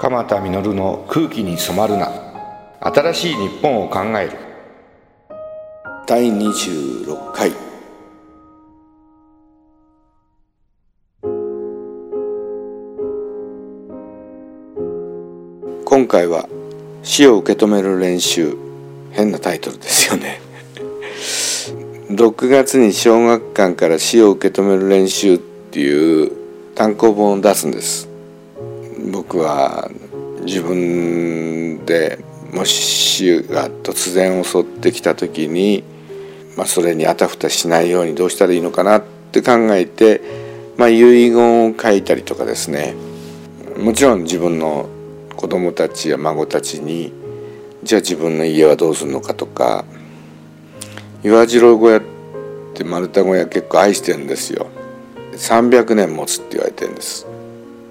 鎌田実の空気に染まるな。新しい日本を考える。第26回。今回は死を受け止める練習。変なタイトルですよね。6月に小学館から死を受け止める練習っていう単行本を出すんです。僕は自分でもし死が突然襲ってきた時に、まあ、それにあたふたしないようにどうしたらいいのかなって考えて、まあ、遺言を書いたりとかですね。もちろん自分の子供たちや孫たちにじゃあ自分の家はどうするのかとか岩次郎小屋って丸太小屋結構愛してるんですよ。300年持つって言われてるんです。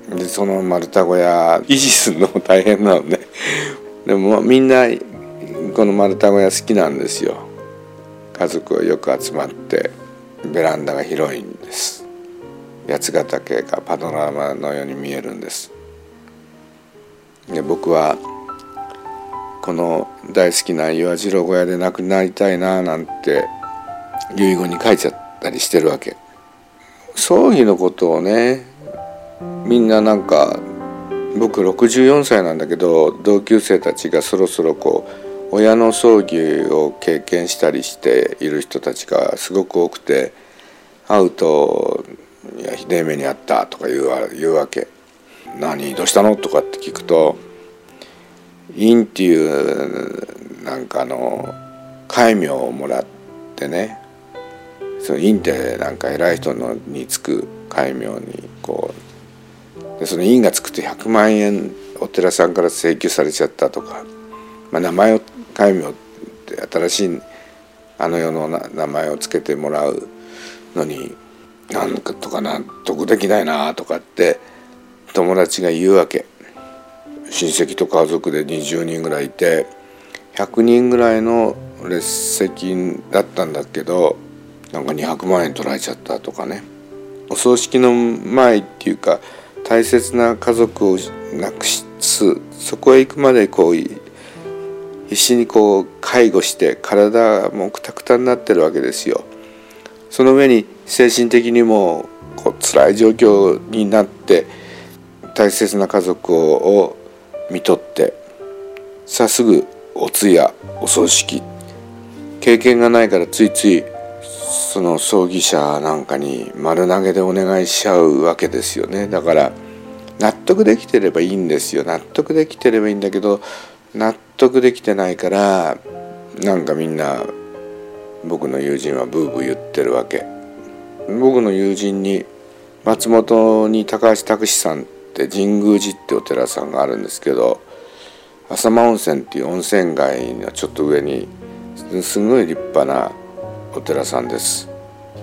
でその丸太小屋維持するのも大変なのででもみんなこの丸太小屋好きなんですよ。家族がよく集まってベランダが広いんです。八ヶ岳がパノラマのように見えるんです。で僕はこの大好きな岩次郎小屋で亡くなりたいななんて遺言に書いちゃったりしてるわけ。葬儀のことをねみんななんか僕64歳なんだけど同級生たちがそろそろこう親の葬儀を経験したりしている人たちがすごく多くて会うと「いやひでえ目にあった」とか言う言うわけ「何？どうしたの?」とかって聞くと「院っていうなんかあの戒名をもらってねその院ってなんか偉い人のにつく戒名にこうでその印がつくと100万円お寺さんから請求されちゃったとか、まあ、名前を戒名って新しいあの世の名前を付けてもらうのになんかとか納得できないなとかって友達が言うわけ。親戚と家族で20人ぐらいいて100人ぐらいの列席だったんだけどなんか200万円取られちゃったとかね。お葬式の前っていうか大切な家族を亡くしつそこへ行くまでこう必死にこう介護して体もくたくたになってるわけですよ。その上に精神的にもこう辛い状況になって大切な家族を見とってさあすぐお通夜お葬式経験がないからついついその葬儀社なんかに丸投げでお願いしちゃうわけですよね。だから納得できてればいいんですよ。納得できてればいいんだけど納得できてないからなんかみんな僕の友人はブーブー言ってるわけ。僕の友人に松本に高橋拓司さんって神宮寺ってお寺さんがあるんですけど浅間温泉っていう温泉街のちょっと上にすごい立派なお寺さんです。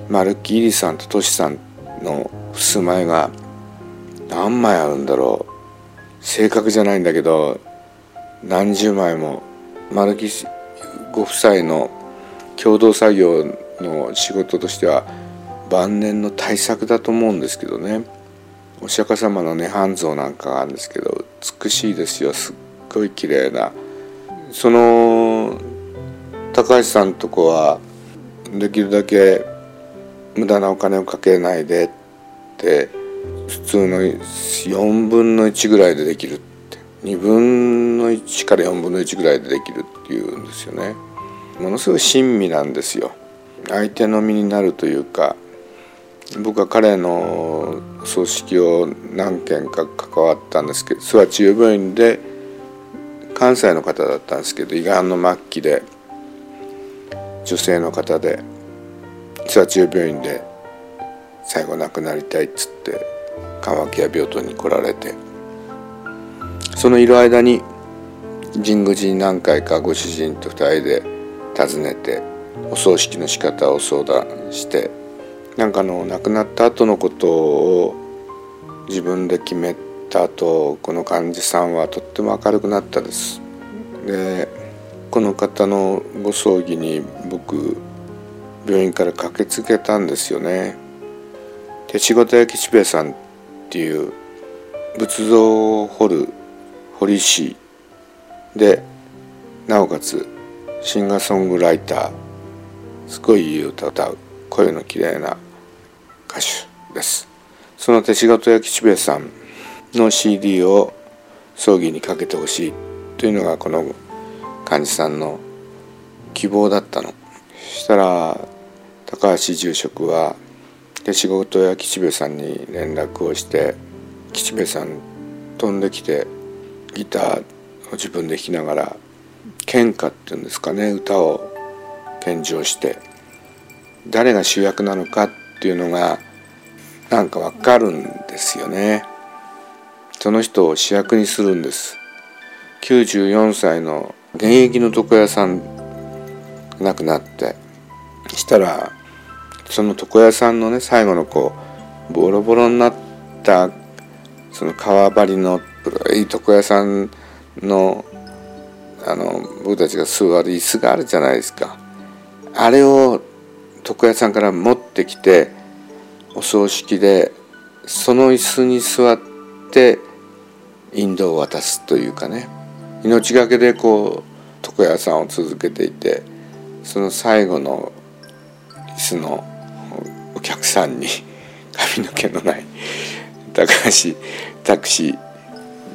丸木入さんとトシさんの襖絵が何枚あるんだろう。正確じゃないんだけど何十枚も。丸木ご夫妻の共同作業の仕事としては晩年の大作だと思うんですけどね。お釈迦様の涅槃像なんかがあるんですけど美しいですよ。すっごい綺麗な。その高橋さんとこはできるだけ無駄なお金をかけないでって普通の4分の1ぐらいでできるって2分の1から4分の1ぐらいでできるっていうんですよね。ものすごい親身なんですよ。相手の身になるというか僕は彼の葬式を何件か関わったんですけど諏訪治療病院で関西の方だったんですけど胃がんの末期で女性の方で諏訪治療病院で最後亡くなりたいっつって緩和ケア病棟に来られてそのいる間に神宮寺に何回かご主人と2人で訪ねてお葬式の仕方を相談してなんかの亡くなった後のことを自分で決めた後この患者さんはとっても明るくなったです。でこの方のご葬儀に僕病院から駆けつけたんですよね。手仕事焼きしべさんっていう仏像を彫る堀市でなおかつシンガーソングライターすごいいい歌を歌う声のきれいな歌手ですその手仕事や吉兵衛さんの CD を葬儀にかけてほしいというのがこの幹事さんの希望だったの。そしたら高橋住職は手仕事や吉兵衛さんに連絡をして吉兵衛さん飛んできてギターを自分で弾きながら献歌っていうんですかね歌を献上して誰が主役なのかっていうのがなんかわかるんですよね。その人を主役にするんです。94歳の現役の床屋さん亡くなって。したらその床屋さんのね最後のこうボロボロになったその革張りの古い床屋さんのあの僕たちが座る椅子があるじゃないですか。あれを床屋さんから持ってきてお葬式でその椅子に座って引導を渡すというかね。命がけでこう床屋さんを続けていてその最後の椅子のお客さんに髪の毛のない高橋拓司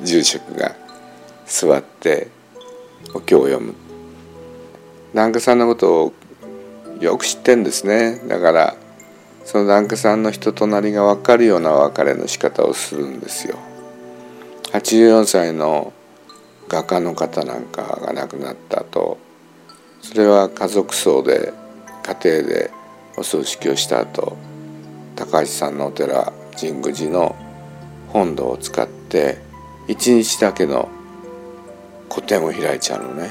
住職が座ってお経を読む。檀家さんのことをよく知ってんですね。だからその檀家さんの人となりが分かるような別れの仕方をするんですよ。84歳の画家の方なんかが亡くなった後それは家族葬で家庭でお葬式をした後高橋さんのお寺神宮寺の本堂を使って一日だけの個展を開いちゃうのね。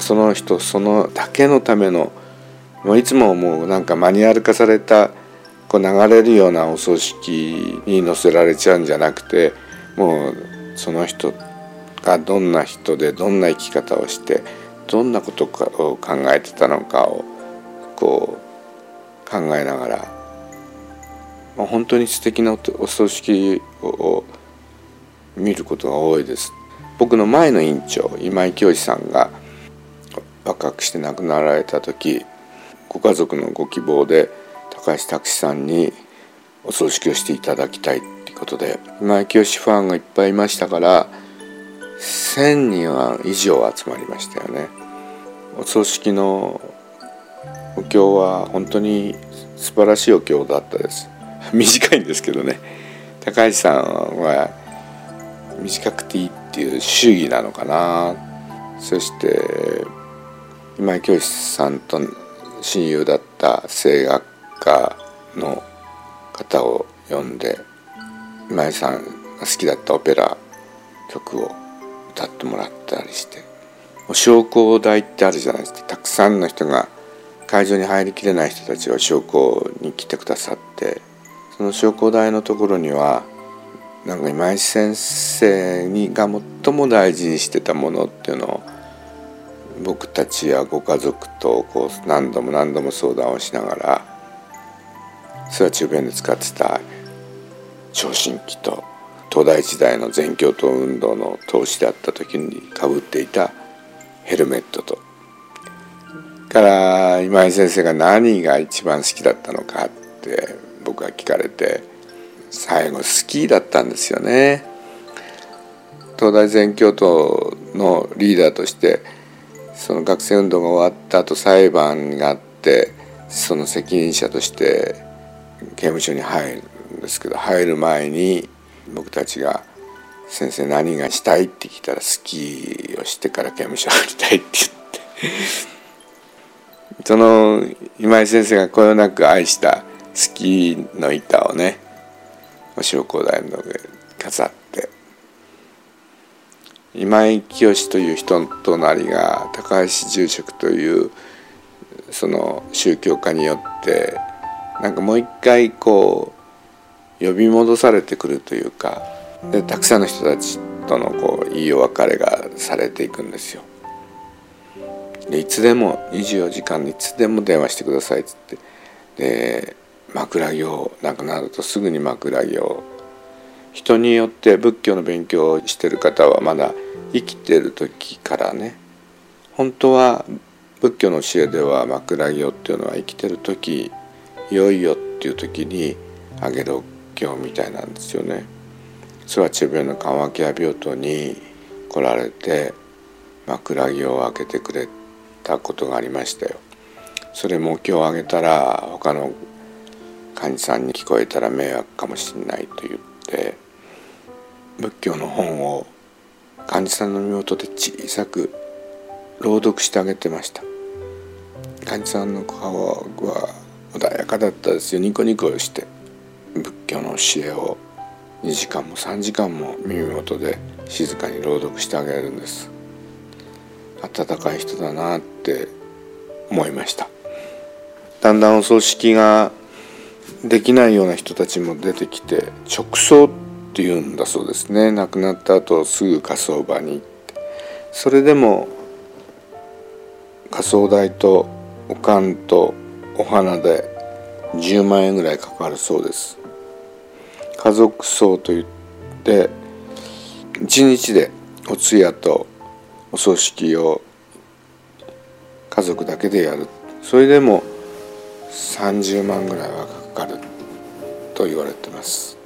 その人そのだけのためのもういつももうなんかマニュアル化されたこう流れるようなお葬式に載せられちゃうんじゃなくてもうその人がどんな人でどんな生き方をしてどんなことを考えてたのかをこう考えながら、まあ、本当に素敵なお葬式を見ることが多いです。僕の前の院長今井清さんが若くして亡くなられた時ご家族のご希望で高橋拓司さんにお葬式をしていただきたいっていうことで今井清ファンがいっぱいいましたから1,000人以上集まりましたよね。お葬式のお経は本当に素晴らしいお経だったです。短いんですけどね高橋さんは短くていいっていう主義なのかなそして今井教師さんと親友だった声楽家の方を呼んで今井さんが好きだったオペラ曲を歌ってもらったりしてお焼香台ってあるじゃないですか。たくさんの人が会場に入りきれない人たちは焼香に来てくださってその焼香台のところにはなんか今井先生にが最も大事にしてたものっていうのを僕たちやご家族とこう何度も何度も相談をしながらそれは中弁で使ってた聴診器と東大時代の全共闘運動の投資であった時にかぶっていたヘルメットとから今井先生が何が一番好きだったのかって僕は聞かれて最後スキーだったんですよね。東大全共闘のリーダーとしてその学生運動が終わった後裁判があってその責任者として刑務所に入るんですけど入る前に僕たちが「先生何がしたい?」って聞いたら「スキーをしてから刑務所入りたい」って言ってその今井先生がこよなく愛したスキーの板をねお塩工台の上飾って今井清という人となりが高橋住職というその宗教家によってなんかもう一回こう呼び戻されてくるというかでたくさんの人たちとのこういいお別れがされていくんですよ。でいつでも24時間いつでも電話してくださいっつってで枕木をなくなるとすぐに枕木を一人によって仏教の勉強をしてる方はまだ生きてる時からね本当は仏教の教えでは枕行っていうのは生きてる時いよいよっていう時にあげる行みたいなんですよね。それは中病の緩和ケア病棟に来られて枕木を開けてくれたことがありましたよ。それも今日あげたら他の患者さんに聞こえたら迷惑かもしれないと言って仏教の本を患者さんの身元で小さく朗読してあげてました患者さんの顔は穏やかだったですよニコニコして仏教の教えを2時間も3時間も耳元で静かに朗読してあげるんです。温かい人だなって思いました。だんだんお葬式ができないような人たちも出てきて直葬っていうんだそうですね。亡くなった後すぐ火葬場に行って。それでも火葬代とおかんとお花で10万円ぐらいかかるそうです。家族葬といって1日でお通夜とお葬式を家族だけでやる。それでも30万ぐらいはかかると言われてます。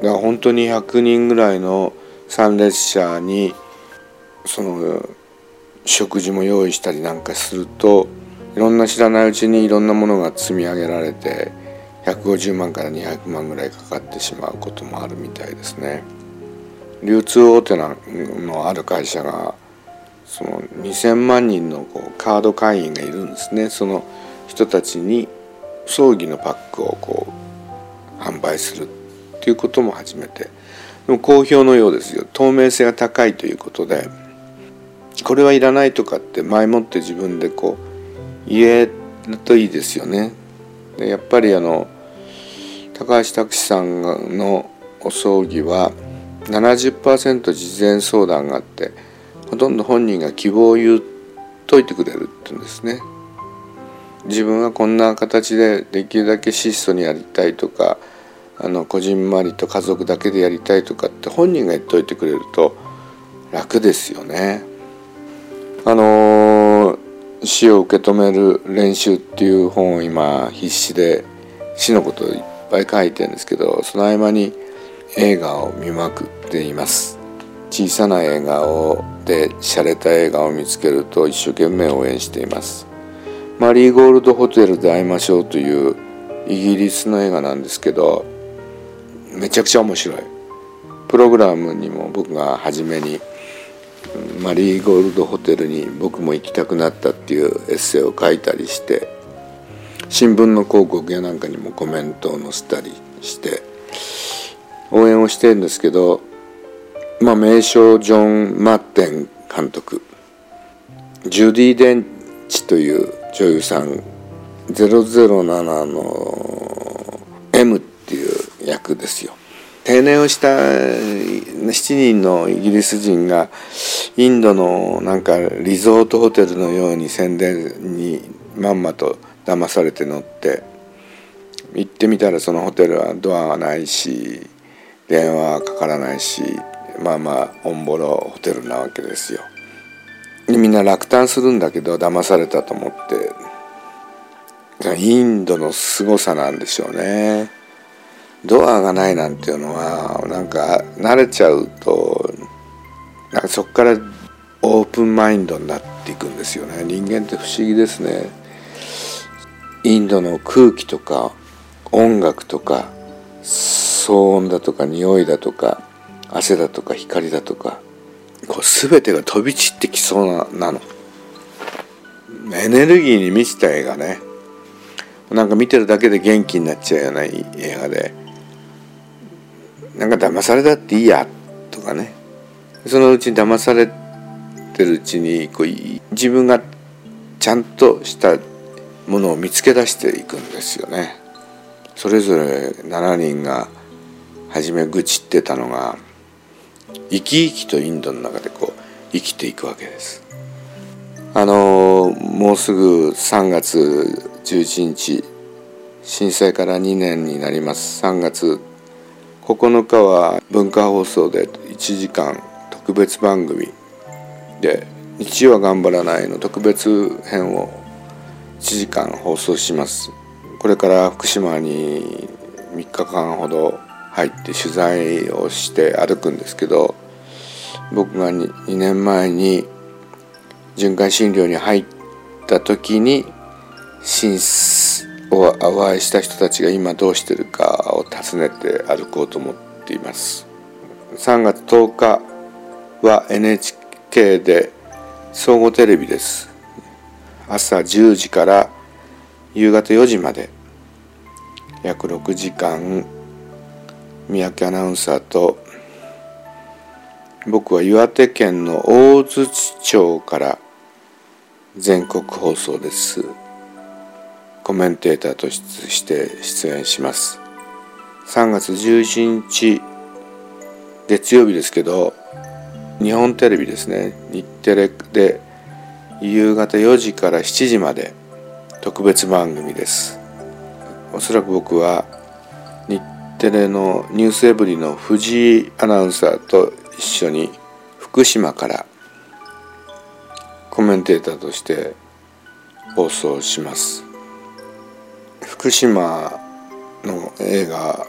だから本当に100人ぐらいの参列者にその食事も用意したりなんかするといろんな知らないうちにいろんなものが積み上げられて150万から200万ぐらいかかってしまうこともあるみたいですね。流通大手のある会社がその2,000万人のこうカード会員がいるんですねその人たちに葬儀のパックをこう販売するっていうことも始めてでも好評のようですよ透明性が高いということでこれはいらないとかって前もって自分でこう言えるといいですよね。でやっぱりあの高橋拓司さんのお葬儀は70%事前相談があってほとんど本人が希望を言っといてくれるって言うんですね。自分はこんな形でできるだけ質素にやりたいとかあのこじんまりと家族だけでやりたいとかって本人が言っといてくれると楽ですよね。あの死を受け止める練習っていう本を今必死で死のことをいっぱい書いてるんですけどその合間に映画を見まくっています。小さな映画をで洒落た映画を見つけると一生懸命応援しています。マリーゴールドホテルで会いましょうというイギリスの映画なんですけどめちゃくちゃ面白い。プログラムにも僕が初めにマリーゴールドホテルに僕も行きたくなったっていうエッセイを書いたりして新聞の広告やなんかにもコメントを載せたりして応援をしてるんですけどまあ名将ジョン・マッテン監督ジュディ・デンチという女優さん007の M っていう役ですよ。定年をした7人のイギリス人がインドのなんかリゾートホテルのように宣伝にまんまと騙されて乗って行ってみたらそのホテルはドアがないし電話はかからないしまあまあオンボロホテルなわけですよ。でみんな落胆するんだけど騙されたと思ってインドの凄さなんでしょうね。ドアがないなんていうのはなんか慣れちゃうとなんかそこからオープンマインドになっていくんですよね人間って不思議ですねインドの空気とか音楽とか騒音だとか匂いだとか汗だとか光だとかこう全てが飛び散ってきそうななの。エネルギーに満ちた映画ね。なんか見てるだけで元気になっちゃうような映画で。なんか騙されたっていいやとかね。そのうちに騙されてるうちにこう自分がちゃんとしたものを見つけ出していくんですよね。それぞれ7人が初め愚痴ってたのが生き生きとインドの中でこう生きていくわけです。あのもうすぐ3月11日震災から2年になります3月9日は文化放送で1時間特別番組で「日曜は頑張らない」の特別編を1時間放送します。これから福島に3日間ほど入って取材をして歩くんですけど僕が 2, 2年前に巡回診療に入った時に診をお会いした人たちが今どうしてるかを訪ねて歩こうと思っています。3月10日は NHK で総合テレビです。朝10時から夕方4時まで約6時間三宅アナウンサーと僕は岩手県の大槌町から全国放送です。コメンテーターとして出演します。3月11日月曜日ですけど日本テレビですね。日テレで夕方4時から7時まで特別番組です。おそらく僕は日テレの「ニュースエブリ」の藤井アナウンサーと一緒に福島からコメンテーターとして放送します。福島の映画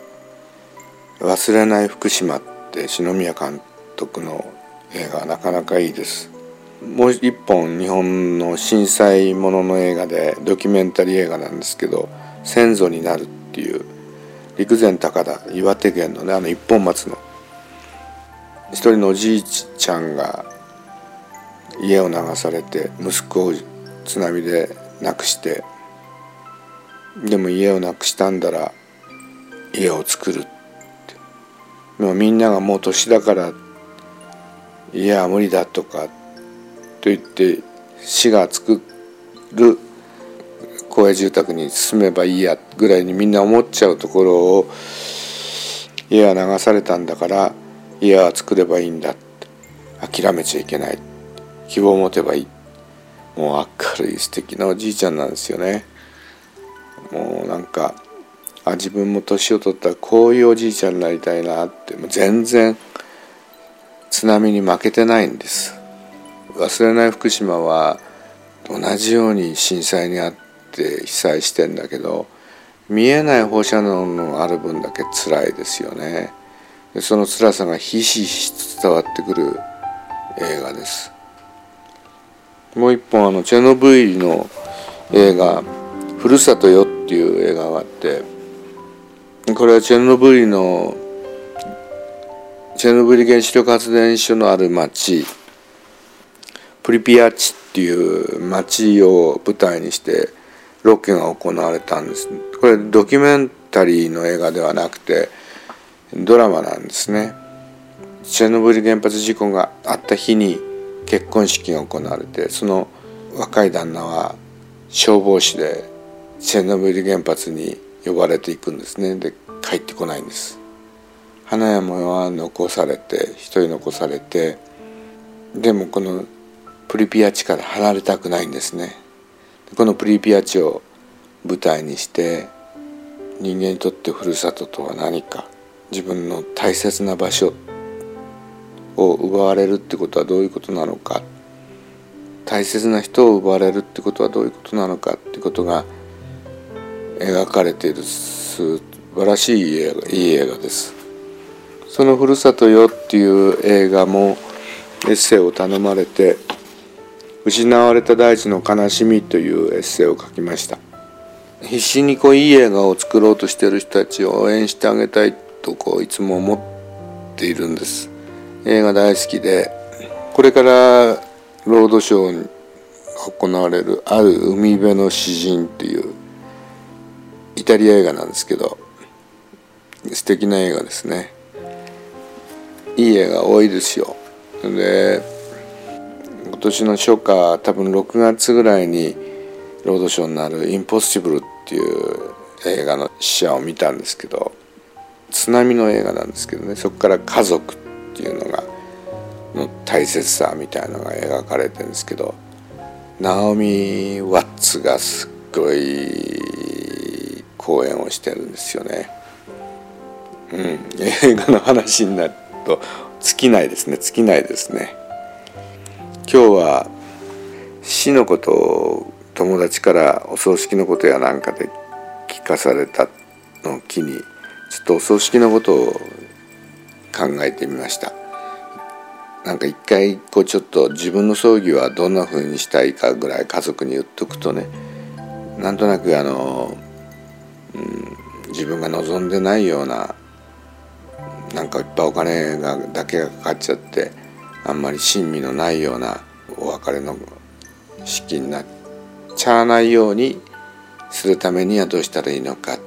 「忘れない福島」って篠宮監督の映画なかなかいいです。もう一本日本の震災ものの映画でドキュメンタリー映画なんですけど「先祖になる」っていう陸前高田岩手県のねあの一本松の一人のおじいちゃんが家を流されて息子を津波で亡くしてでも家をなくしたんだら家を作るって。でもみんながもう年だから家は無理だとかと言って市が作る公営住宅に住めばいいやぐらいにみんな思っちゃうところを家は流されたんだから家は作ればいいんだ。って諦めちゃいけない。希望を持てばいい。もう明るい素敵なおじいちゃんなんですよね。もうなんかあ自分も年を取ったらこういうおじいちゃんになりたいなって。もう全然津波に負けてないんです。忘れない福島は同じように震災にあって被災してんだけど見えない放射能のある分だけ辛いですよね。その辛さがひしひし伝わってくる映画です。もう一本あのチェノブイリの映画「ふるさとよ」っていう映画があってこれはチェノブイリのチェノブイリ原子力発電所のある町プリピアチっていう町を舞台にしてロケが行われたんです。これドキュメンタリーの映画ではなくてドラマなんですね。チェノブイリ原発事故があった日に結婚式が行われてその若い旦那は消防士でチェノブイリ原発に呼ばれていくんですね。で帰ってこないんです。花山は残されて一人残されてでもこのプリピア地から離れたくないんですね。このプリピア地を舞台にして人間にとってふるさととは何か自分の大切な場所を奪われるってことはどういうことなのか大切な人を奪われるってことはどういうことなのかってことが描かれている素晴らしい映画いい映画です。その「ふるさとよ」っていう映画もエッセイを頼まれて「失われた大地の悲しみ」というエッセイを書きました。必死にこういい映画を作ろうとしてる人たちを応援してあげたいとこういつも思っているんです。映画大好きでこれからロードショーに行われる「ある海辺の詩人」っていうイタリア映画なんですけど素敵な映画ですね。いい映画多いですよ。で今年の初夏多分6月ぐらいにロードショーになる「インポッシブル」っていう映画の試写を見たんですけど津波の映画なんですけどねそこから家族っていうのがの大切さみたいのが描かれてるんですけどナオミ・ワッツがすっごい公演をしてるんですよね。うん、映画の話になると尽きないですね尽きないですね今日は死のことを友達からお葬式のことやなんかで聞かされたのを機にちょっとお葬式のことを考えてみました。なんか一回こうちょっと自分の葬儀はどんな風にしたいかぐらい家族に言っとくとねなんとなくあの、うん、自分が望んでないようななんかいっぱいお金がだけがかかっちゃってあんまり親身のないようなお別れの式になっちゃわないようにするためにはどうしたらいいのか。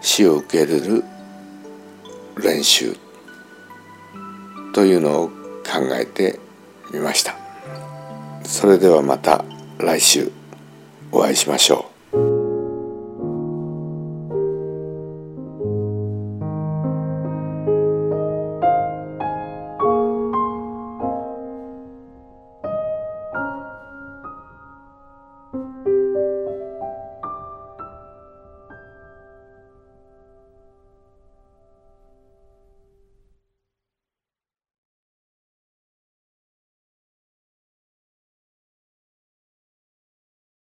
死を受け入れる練習というのを考えてみました。それではまた来週お会いしましょう。